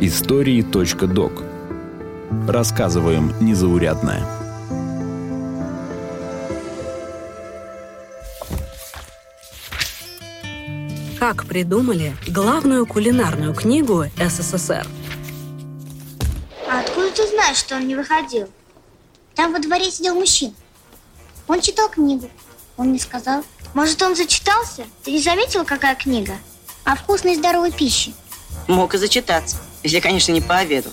Истории.док Рассказываем незаурядное. Как придумали главную кулинарную книгу СССР? А откуда ты знаешь, что он не выходил? Там во дворе сидел мужчина. Он читал книгу. Он мне сказал. Может, он зачитался? Ты не заметила, какая книга? О вкусной и здоровой пище. Мог и зачитаться, если, конечно, не пообедал.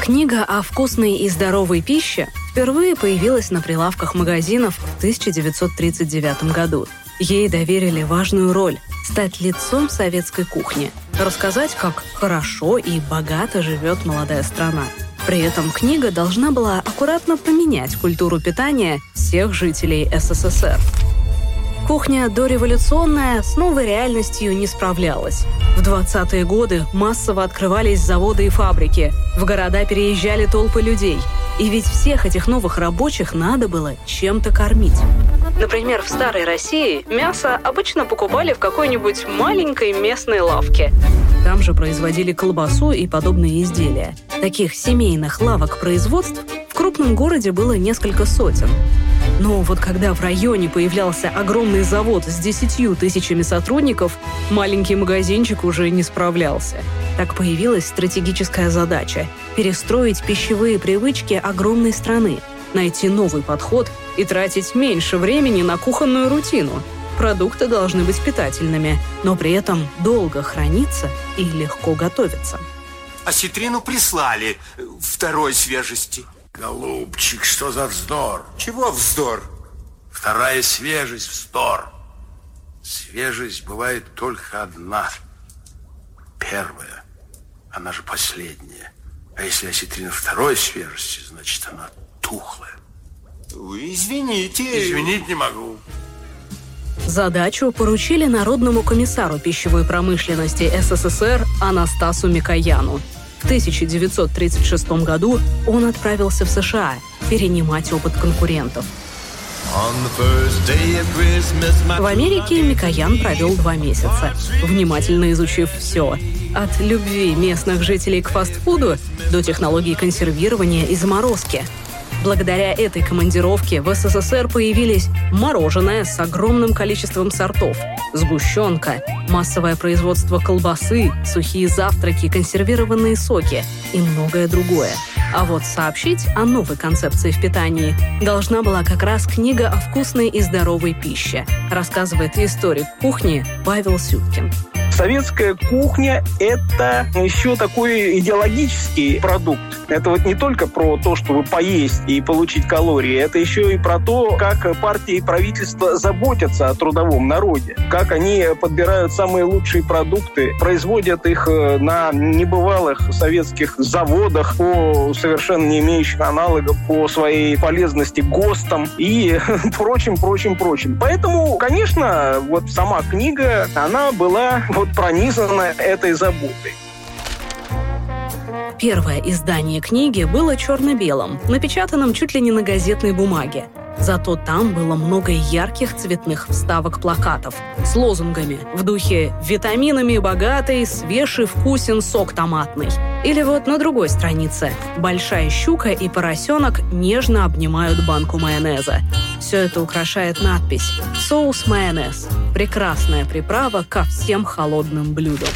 Книга о вкусной и здоровой пище впервые появилась на прилавках магазинов в 1939 году. Ей доверили важную роль – стать лицом советской кухни, рассказать, как хорошо и богато живет молодая страна. При этом книга должна была аккуратно поменять культуру питания всех жителей СССР. Кухня дореволюционная с новой реальностью не справлялась. В 20-е годы массово открывались заводы и фабрики, в города переезжали толпы людей. И ведь всех этих новых рабочих надо было чем-то кормить. Например, в старой России мясо обычно покупали в какой-нибудь маленькой местной лавке. Там же производили колбасу и подобные изделия. Таких семейных лавок производств в крупном городе было несколько сотен. Но вот когда в районе появлялся огромный завод с десятью тысячами сотрудников, маленький магазинчик уже не справлялся. Так появилась стратегическая задача – перестроить пищевые привычки огромной страны, найти новый подход и тратить меньше времени на кухонную рутину. Продукты должны быть питательными, но при этом долго храниться и легко готовиться. Осетрину прислали второй свежести – Голубчик, что за вздор? Чего вздор? Вторая свежесть вздор. Свежесть бывает только одна. Первая. Она же последняя. А если осетрина второй свежести, значит, она тухлая. Извините. Извинить не могу. Задачу поручили Народному комиссару пищевой промышленности СССР Анастасу Микояну – в 1936 году он отправился в США перенимать опыт конкурентов. В Америке Микоян провел два месяца, внимательно изучив все. От любви местных жителей к фастфуду до технологий консервирования и заморозки – Благодаря этой командировке в СССР появились мороженое с огромным количеством сортов, сгущенка, массовое производство колбасы, сухие завтраки, консервированные соки и многое другое. А вот сообщить о новой концепции в питании должна была как раз книга о вкусной и здоровой пище, рассказывает историк кухни Павел Сюткин. Советская кухня – это еще такой идеологический продукт. Это вот не только про то, чтобы поесть и получить калории, это еще и про то, как партии и правительство заботятся о трудовом народе, как они подбирают самые лучшие продукты, производят их э, на небывалых советских заводах по совершенно не имеющим аналогов по своей полезности ГОСТам и прочим, прочим, прочим. Поэтому, конечно, вот сама книга, она была вот вот пронизана этой заботой. Первое издание книги было черно-белым, напечатанным чуть ли не на газетной бумаге. Зато там было много ярких цветных вставок плакатов с лозунгами в духе «Витаминами богатый, свежий вкусен сок томатный». Или вот на другой странице «Большая щука и поросенок нежно обнимают банку майонеза». Все это украшает надпись «Соус майонез. Прекрасная приправа ко всем холодным блюдам».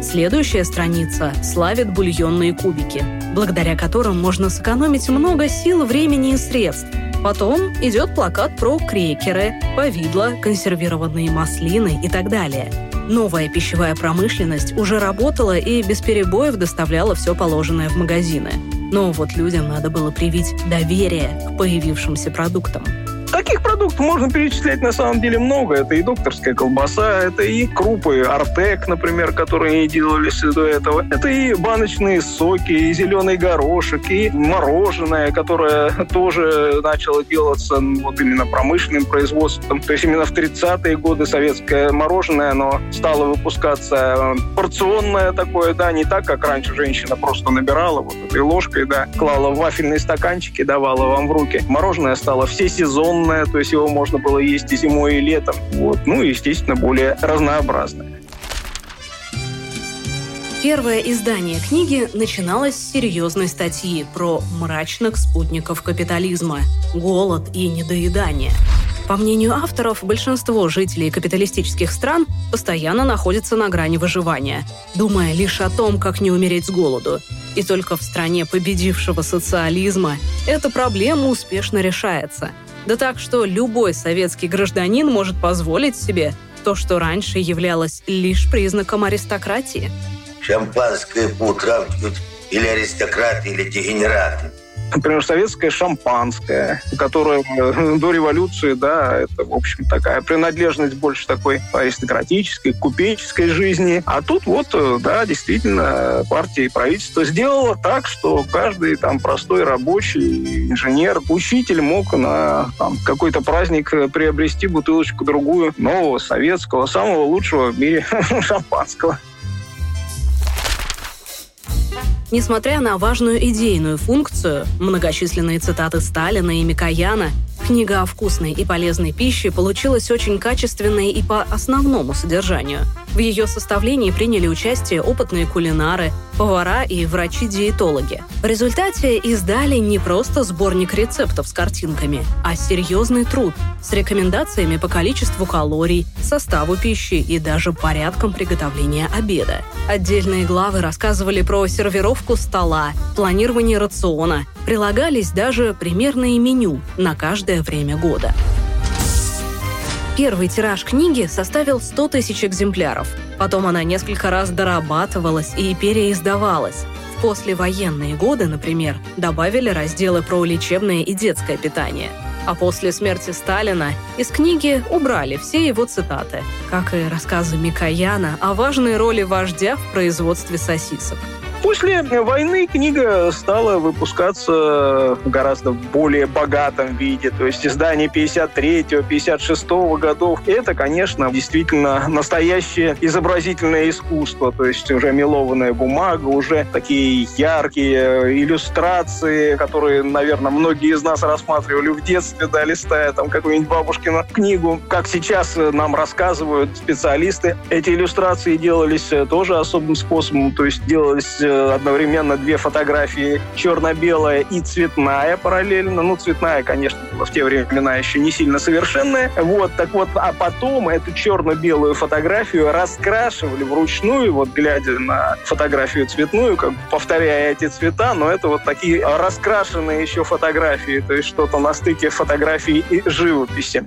Следующая страница славит бульонные кубики, благодаря которым можно сэкономить много сил, времени и средств. Потом идет плакат про крекеры, повидло, консервированные маслины и так далее. Новая пищевая промышленность уже работала и без перебоев доставляла все положенное в магазины. Но вот людям надо было привить доверие к появившимся продуктам. Таких продуктов можно перечислять на самом деле много. Это и докторская колбаса, это и крупы Артек, например, которые не делались до этого. Это и баночные соки, и зеленый горошек, и мороженое, которое тоже начало делаться вот именно промышленным производством. То есть именно в 30-е годы советское мороженое, оно стало выпускаться порционное такое, да, не так, как раньше женщина просто набирала вот этой ложкой, да, клала в вафельные стаканчики, давала вам в руки. Мороженое стало все сезонное, то есть его можно было есть и зимой, и летом. Вот. Ну и, естественно, более разнообразное. Первое издание книги начиналось с серьезной статьи про мрачных спутников капитализма – голод и недоедание. По мнению авторов, большинство жителей капиталистических стран постоянно находятся на грани выживания, думая лишь о том, как не умереть с голоду. И только в стране победившего социализма эта проблема успешно решается. Да так, что любой советский гражданин может позволить себе то, что раньше являлось лишь признаком аристократии – Шампанское по утрам пьют или аристократы, или дегенераты. Например, советское шампанское, которое э, до революции, да, это, в общем, такая принадлежность больше такой аристократической, купеческой жизни. А тут вот, э, да, действительно, партия и правительство сделало так, что каждый там простой рабочий, инженер, учитель мог на там, какой-то праздник приобрести бутылочку другую нового советского, самого лучшего в мире шампанского. Несмотря на важную идейную функцию, многочисленные цитаты Сталина и Микояна Книга о вкусной и полезной пище получилась очень качественной и по основному содержанию. В ее составлении приняли участие опытные кулинары, повара и врачи-диетологи. В результате издали не просто сборник рецептов с картинками, а серьезный труд с рекомендациями по количеству калорий, составу пищи и даже порядком приготовления обеда. Отдельные главы рассказывали про сервировку стола, планирование рациона, прилагались даже примерные меню на каждое время года. Первый тираж книги составил 100 тысяч экземпляров. Потом она несколько раз дорабатывалась и переиздавалась. В послевоенные годы, например, добавили разделы про лечебное и детское питание. А после смерти Сталина из книги убрали все его цитаты, как и рассказы Микояна о важной роли вождя в производстве сосисок – После войны книга стала выпускаться в гораздо более богатом виде. То есть издание 53-56 годов. Это, конечно, действительно настоящее изобразительное искусство. То есть уже мелованная бумага, уже такие яркие иллюстрации, которые, наверное, многие из нас рассматривали в детстве, да, листая там какую-нибудь бабушкину книгу. Как сейчас нам рассказывают специалисты, эти иллюстрации делались тоже особым способом. То есть делались одновременно две фотографии, черно-белая и цветная параллельно. Ну, цветная, конечно, была в те времена еще не сильно совершенная. Вот, так вот, а потом эту черно-белую фотографию раскрашивали вручную, вот глядя на фотографию цветную, как бы повторяя эти цвета, но это вот такие раскрашенные еще фотографии, то есть что-то на стыке фотографии и живописи.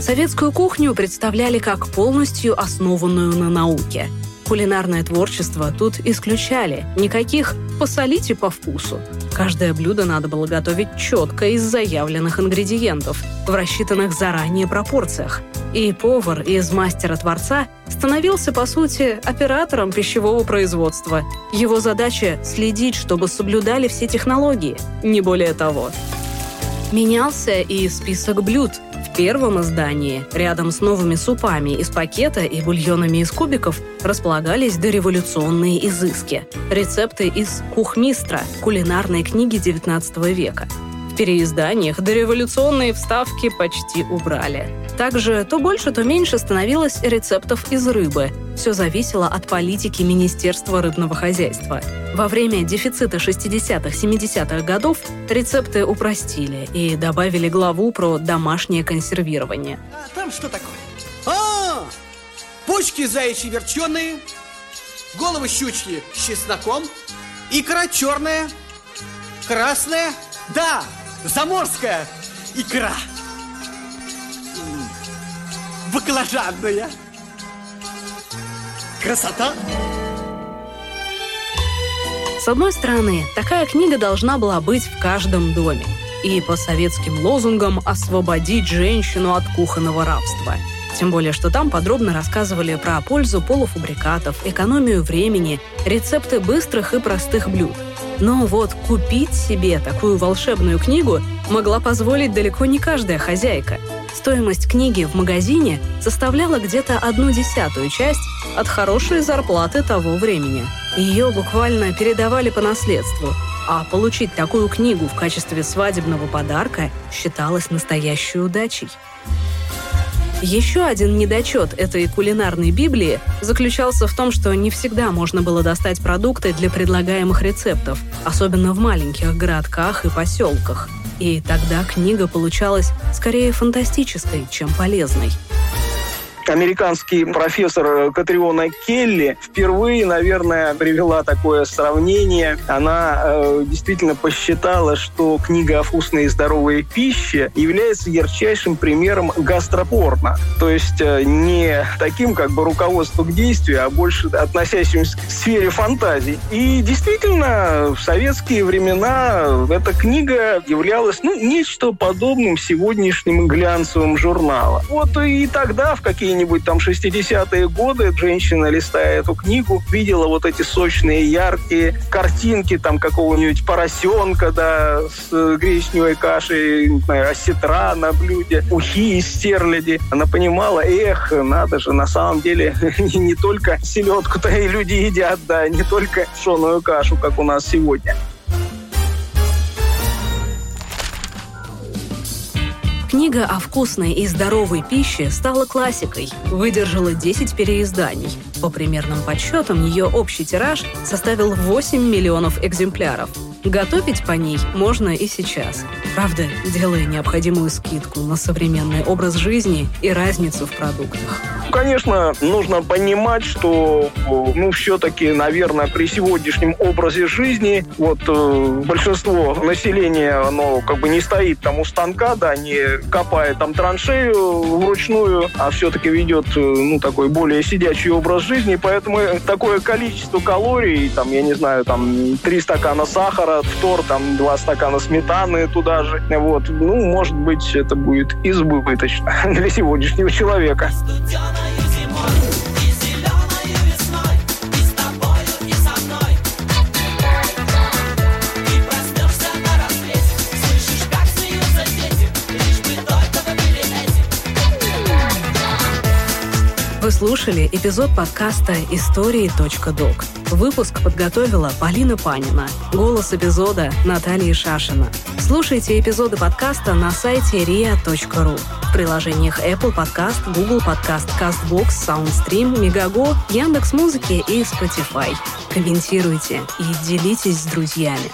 Советскую кухню представляли как полностью основанную на науке – Кулинарное творчество тут исключали. Никаких «посолите по вкусу». Каждое блюдо надо было готовить четко из заявленных ингредиентов, в рассчитанных заранее пропорциях. И повар из мастера-творца становился, по сути, оператором пищевого производства. Его задача – следить, чтобы соблюдали все технологии, не более того. Менялся и список блюд – первом издании, рядом с новыми супами из пакета и бульонами из кубиков, располагались дореволюционные изыски. Рецепты из «Кухмистра» – кулинарной книги XIX века – переизданиях дореволюционные вставки почти убрали. Также то больше, то меньше становилось рецептов из рыбы. Все зависело от политики Министерства рыбного хозяйства. Во время дефицита 60-70-х годов рецепты упростили и добавили главу про домашнее консервирование. А там что такое? А, почки заячьи верченые, головы щучьи с чесноком, икра черная, красная, да, заморская икра. Баклажанная. Красота! С одной стороны, такая книга должна была быть в каждом доме. И по советским лозунгам «освободить женщину от кухонного рабства». Тем более, что там подробно рассказывали про пользу полуфабрикатов, экономию времени, рецепты быстрых и простых блюд – но вот купить себе такую волшебную книгу могла позволить далеко не каждая хозяйка. Стоимость книги в магазине составляла где-то одну десятую часть от хорошей зарплаты того времени. Ее буквально передавали по наследству, а получить такую книгу в качестве свадебного подарка считалось настоящей удачей. Еще один недочет этой кулинарной Библии заключался в том, что не всегда можно было достать продукты для предлагаемых рецептов, особенно в маленьких городках и поселках. И тогда книга получалась скорее фантастической, чем полезной американский профессор Катриона Келли впервые, наверное, привела такое сравнение. Она э, действительно посчитала, что книга о вкусной и здоровой пище является ярчайшим примером гастропорно. То есть э, не таким как бы руководством к действию, а больше относящимся к сфере фантазий. И действительно, в советские времена эта книга являлась ну, нечто подобным сегодняшним глянцевым журналам. Вот и тогда в какие какие-нибудь там 60-е годы женщина, листая эту книгу, видела вот эти сочные, яркие картинки там какого-нибудь поросенка, да, с гречневой кашей, не знаю, осетра на блюде, ухи из стерляди. Она понимала, эх, надо же, на самом деле не только селедку-то и люди едят, да, не только пшеную кашу, как у нас сегодня. Книга о вкусной и здоровой пище стала классикой, выдержала 10 переизданий. По примерным подсчетам, ее общий тираж составил 8 миллионов экземпляров. Готовить по ней можно и сейчас. Правда, делая необходимую скидку на современный образ жизни и разницу в продуктах. Конечно, нужно понимать, что, ну, все-таки, наверное, при сегодняшнем образе жизни, вот э, большинство населения, оно как бы не стоит там у станка, да, не копает там траншею вручную, а все-таки ведет, э, ну, такой более сидячий образ жизни, поэтому такое количество калорий, там, я не знаю, там, три стакана сахара, втор, там, два стакана сметаны туда же, вот, ну, может быть, это будет избыточно для сегодняшнего человека. Слушали эпизод подкаста «Истории.док». Выпуск подготовила Полина Панина. Голос эпизода Наталья Шашина. Слушайте эпизоды подкаста на сайте ria.ru. В приложениях Apple Podcast, Google Podcast, CastBox, SoundStream, Megago, Яндекс.Музыки и Spotify. Комментируйте и делитесь с друзьями.